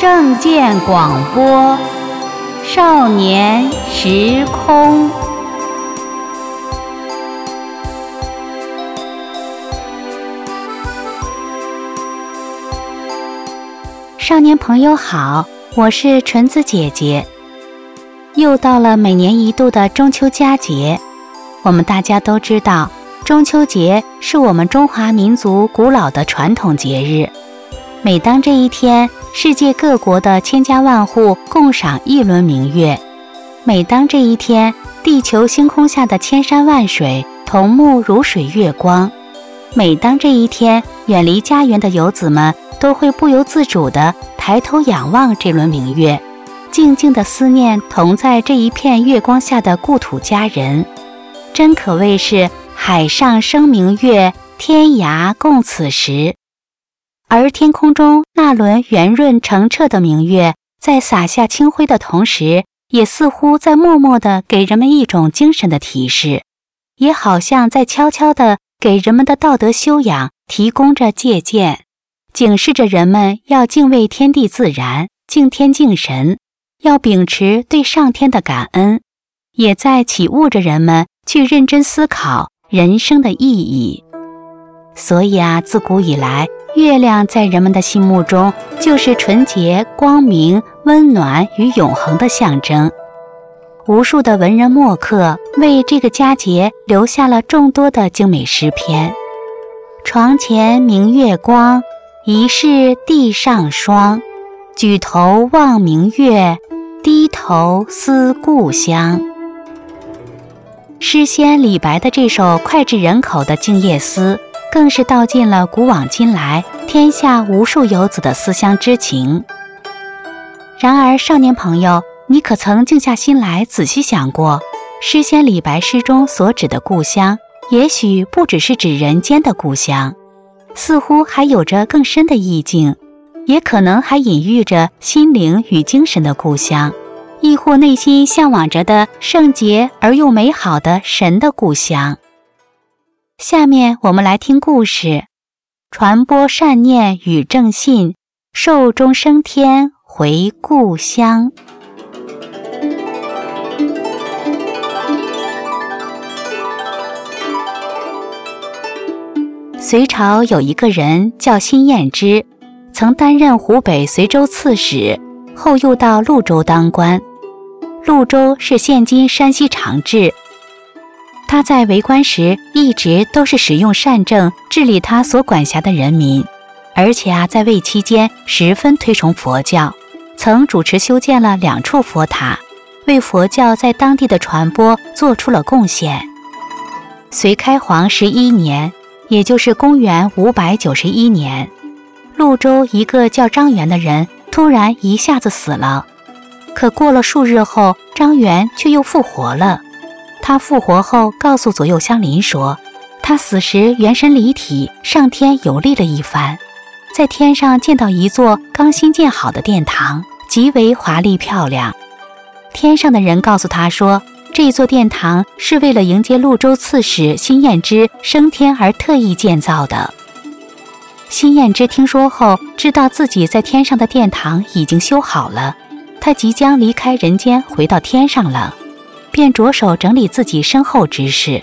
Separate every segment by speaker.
Speaker 1: 正见广播，少年时空。少年朋友好，我是纯子姐姐。又到了每年一度的中秋佳节，我们大家都知道，中秋节是我们中华民族古老的传统节日。每当这一天，世界各国的千家万户共赏一轮明月；每当这一天，地球星空下的千山万水同沐如水月光；每当这一天，远离家园的游子们。都会不由自主地抬头仰望这轮明月，静静地思念同在这一片月光下的故土家人，真可谓是海上生明月，天涯共此时。而天空中那轮圆润澄澈的明月，在洒下清辉的同时，也似乎在默默地给人们一种精神的提示，也好像在悄悄地给人们的道德修养提供着借鉴。警示着人们要敬畏天地自然，敬天敬神，要秉持对上天的感恩，也在启悟着人们去认真思考人生的意义。所以啊，自古以来，月亮在人们的心目中就是纯洁、光明、温暖与永恒的象征。无数的文人墨客为这个佳节留下了众多的精美诗篇。床前明月光。疑是地上霜，举头望明月，低头思故乡。诗仙李白的这首脍炙人口的《静夜思》，更是道尽了古往今来天下无数游子的思乡之情。然而，少年朋友，你可曾静下心来仔细想过，诗仙李白诗中所指的故乡，也许不只是指人间的故乡。似乎还有着更深的意境，也可能还隐喻着心灵与精神的故乡，亦或内心向往着的圣洁而又美好的神的故乡。下面我们来听故事：传播善念与正信，寿终升天回故乡。隋朝有一个人叫辛彦之，曾担任湖北随州刺史，后又到潞州当官。潞州是现今山西长治。他在为官时一直都是使用善政治理他所管辖的人民，而且啊，在位期间十分推崇佛教，曾主持修建了两处佛塔，为佛教在当地的传播做出了贡献。隋开皇十一年。也就是公元五百九十一年，潞州一个叫张元的人突然一下子死了。可过了数日后，张元却又复活了。他复活后告诉左右相邻说，他死时元神离体，上天游历了一番，在天上见到一座刚新建好的殿堂，极为华丽漂亮。天上的人告诉他说。这座殿堂是为了迎接潞州刺史辛彦之升天而特意建造的。辛彦之听说后，知道自己在天上的殿堂已经修好了，他即将离开人间，回到天上了，便着手整理自己身后之事。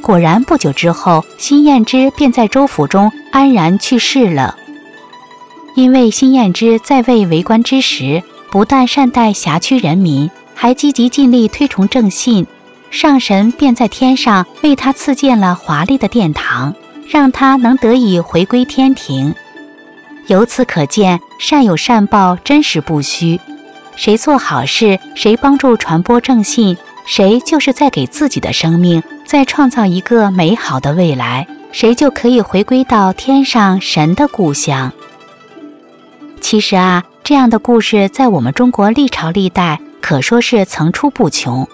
Speaker 1: 果然，不久之后，辛彦之便在州府中安然去世了。因为辛彦之在位为官之时，不但善待辖区人民。还积极尽力推崇正信，上神便在天上为他赐建了华丽的殿堂，让他能得以回归天庭。由此可见，善有善报，真实不虚。谁做好事，谁帮助传播正信，谁就是在给自己的生命再创造一个美好的未来，谁就可以回归到天上神的故乡。其实啊，这样的故事在我们中国历朝历代。可说是层出不穷，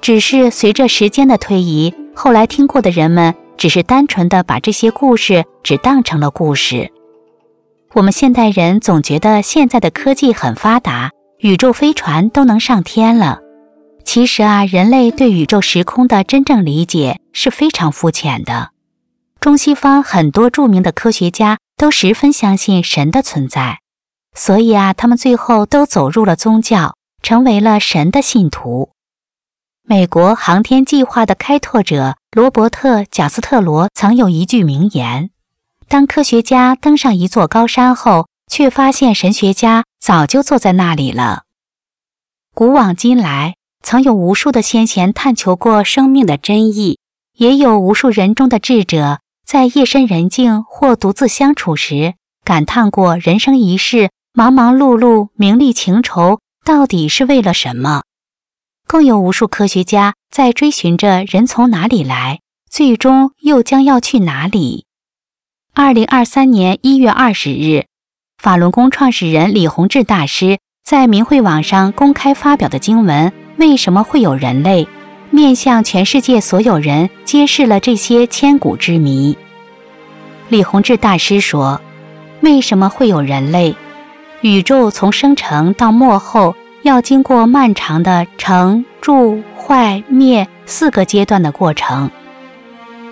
Speaker 1: 只是随着时间的推移，后来听过的人们只是单纯的把这些故事只当成了故事。我们现代人总觉得现在的科技很发达，宇宙飞船都能上天了。其实啊，人类对宇宙时空的真正理解是非常肤浅的。中西方很多著名的科学家都十分相信神的存在。所以啊，他们最后都走入了宗教，成为了神的信徒。美国航天计划的开拓者罗伯特·贾斯特罗曾有一句名言：“当科学家登上一座高山后，却发现神学家早就坐在那里了。”古往今来，曾有无数的先贤探求过生命的真意，也有无数人中的智者在夜深人静或独自相处时，感叹过人生一世。忙忙碌碌，名利情仇，到底是为了什么？更有无数科学家在追寻着人从哪里来，最终又将要去哪里。二零二三年一月二十日，法轮功创始人李洪志大师在明慧网上公开发表的经文《为什么会有人类》，面向全世界所有人揭示了这些千古之谜。李洪志大师说：“为什么会有人类？”宇宙从生成到末后，要经过漫长的成、住、坏、灭四个阶段的过程。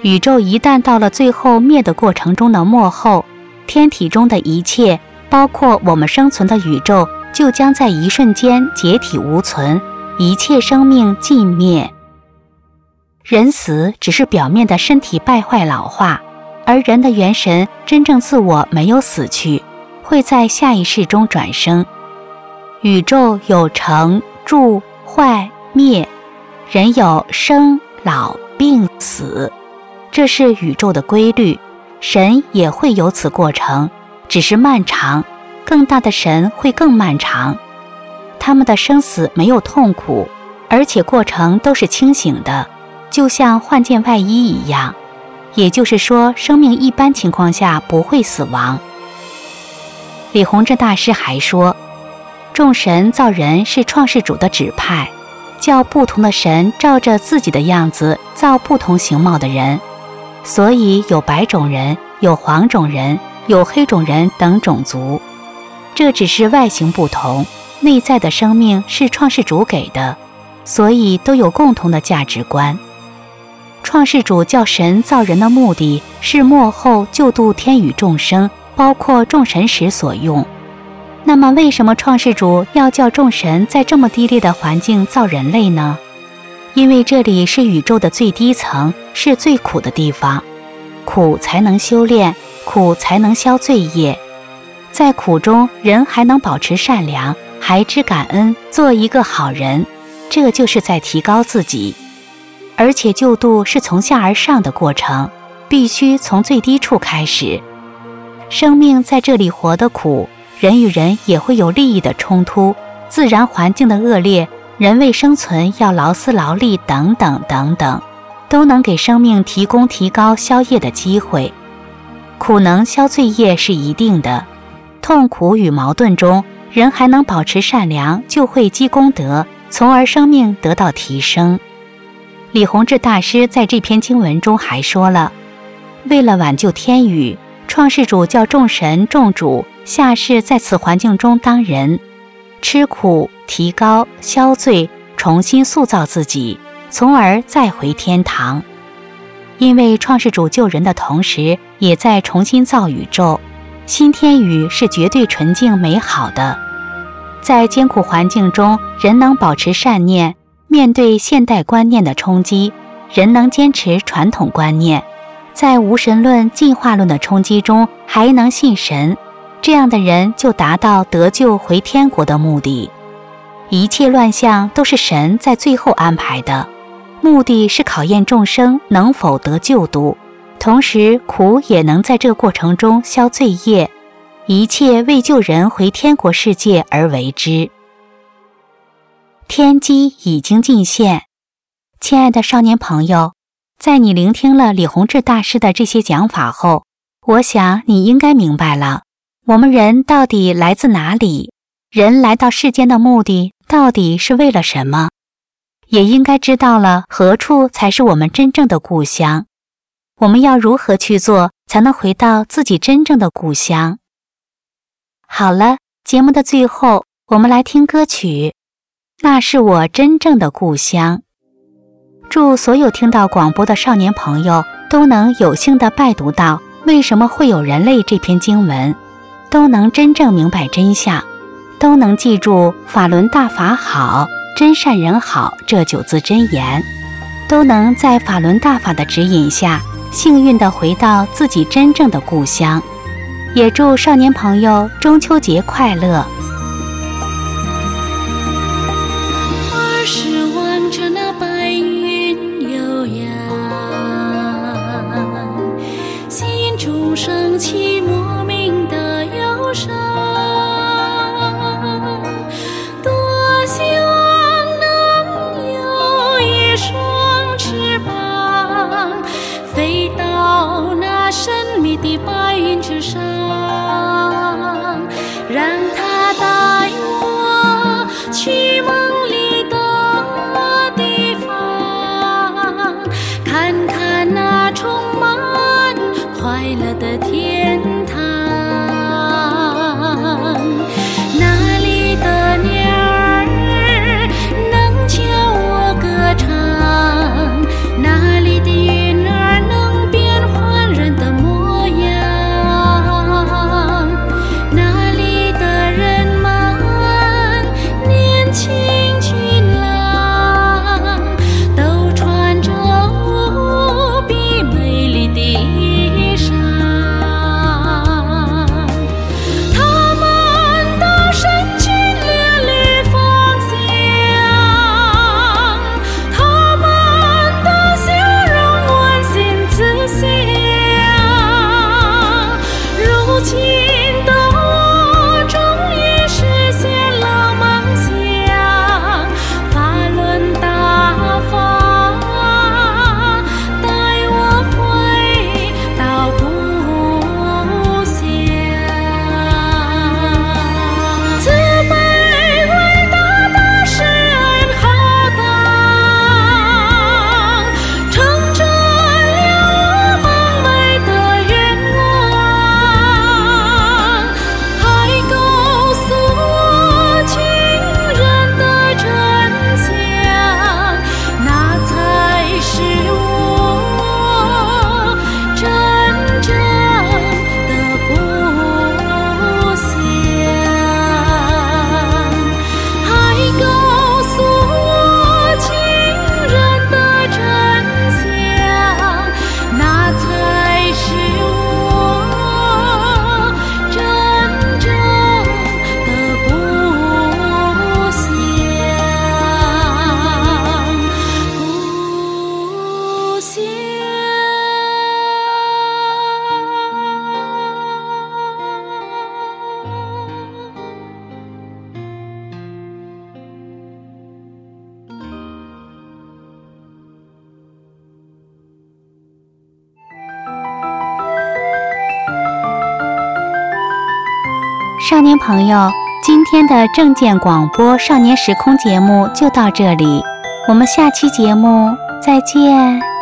Speaker 1: 宇宙一旦到了最后灭的过程中的末后，天体中的一切，包括我们生存的宇宙，就将在一瞬间解体无存，一切生命尽灭。人死只是表面的身体败坏老化，而人的元神真正自我没有死去。会在下一世中转生。宇宙有成、住、坏、灭，人有生、老、病、死，这是宇宙的规律。神也会有此过程，只是漫长。更大的神会更漫长。他们的生死没有痛苦，而且过程都是清醒的，就像换件外衣一样。也就是说，生命一般情况下不会死亡。李洪志大师还说，众神造人是创世主的指派，叫不同的神照着自己的样子造不同形貌的人，所以有白种人、有黄种人、有黑种人等种族。这只是外形不同，内在的生命是创世主给的，所以都有共同的价值观。创世主叫神造人的目的是末后救度天与众生。包括众神时所用，那么为什么创世主要叫众神在这么低劣的环境造人类呢？因为这里是宇宙的最低层，是最苦的地方，苦才能修炼，苦才能消罪业，在苦中人还能保持善良，还知感恩，做一个好人，这就是在提高自己。而且救度是从下而上的过程，必须从最低处开始。生命在这里活得苦，人与人也会有利益的冲突，自然环境的恶劣，人为生存要劳思劳力等等等等，都能给生命提供提高消业的机会。苦能消罪业是一定的，痛苦与矛盾中，人还能保持善良，就会积功德，从而生命得到提升。李洪志大师在这篇经文中还说了，为了挽救天宇。创世主叫众神众主下世，在此环境中当人，吃苦、提高、消罪，重新塑造自己，从而再回天堂。因为创世主救人的同时，也在重新造宇宙。新天宇是绝对纯净美好的。在艰苦环境中，人能保持善念；面对现代观念的冲击，人能坚持传统观念。在无神论、进化论的冲击中，还能信神，这样的人就达到得救回天国的目的。一切乱象都是神在最后安排的，目的是考验众生能否得救度，同时苦也能在这过程中消罪业，一切为救人回天国世界而为之。天机已经尽现，亲爱的少年朋友。在你聆听了李洪志大师的这些讲法后，我想你应该明白了，我们人到底来自哪里？人来到世间的目的到底是为了什么？也应该知道了何处才是我们真正的故乡。我们要如何去做才能回到自己真正的故乡？好了节目的最后我们来听歌曲。那是我真正的故乡。祝所有听到广播的少年朋友都能有幸的拜读到为什么会有人类这篇经文。都能真正明白真相。都能记住法轮大法好。真善人好这九字真言。都能在法轮大法的指引下幸运地回到自己真正的故乡。也祝少年朋友中秋节快乐。少年朋友今天的证件广播少年时空节目就到这里我们下期节目再见。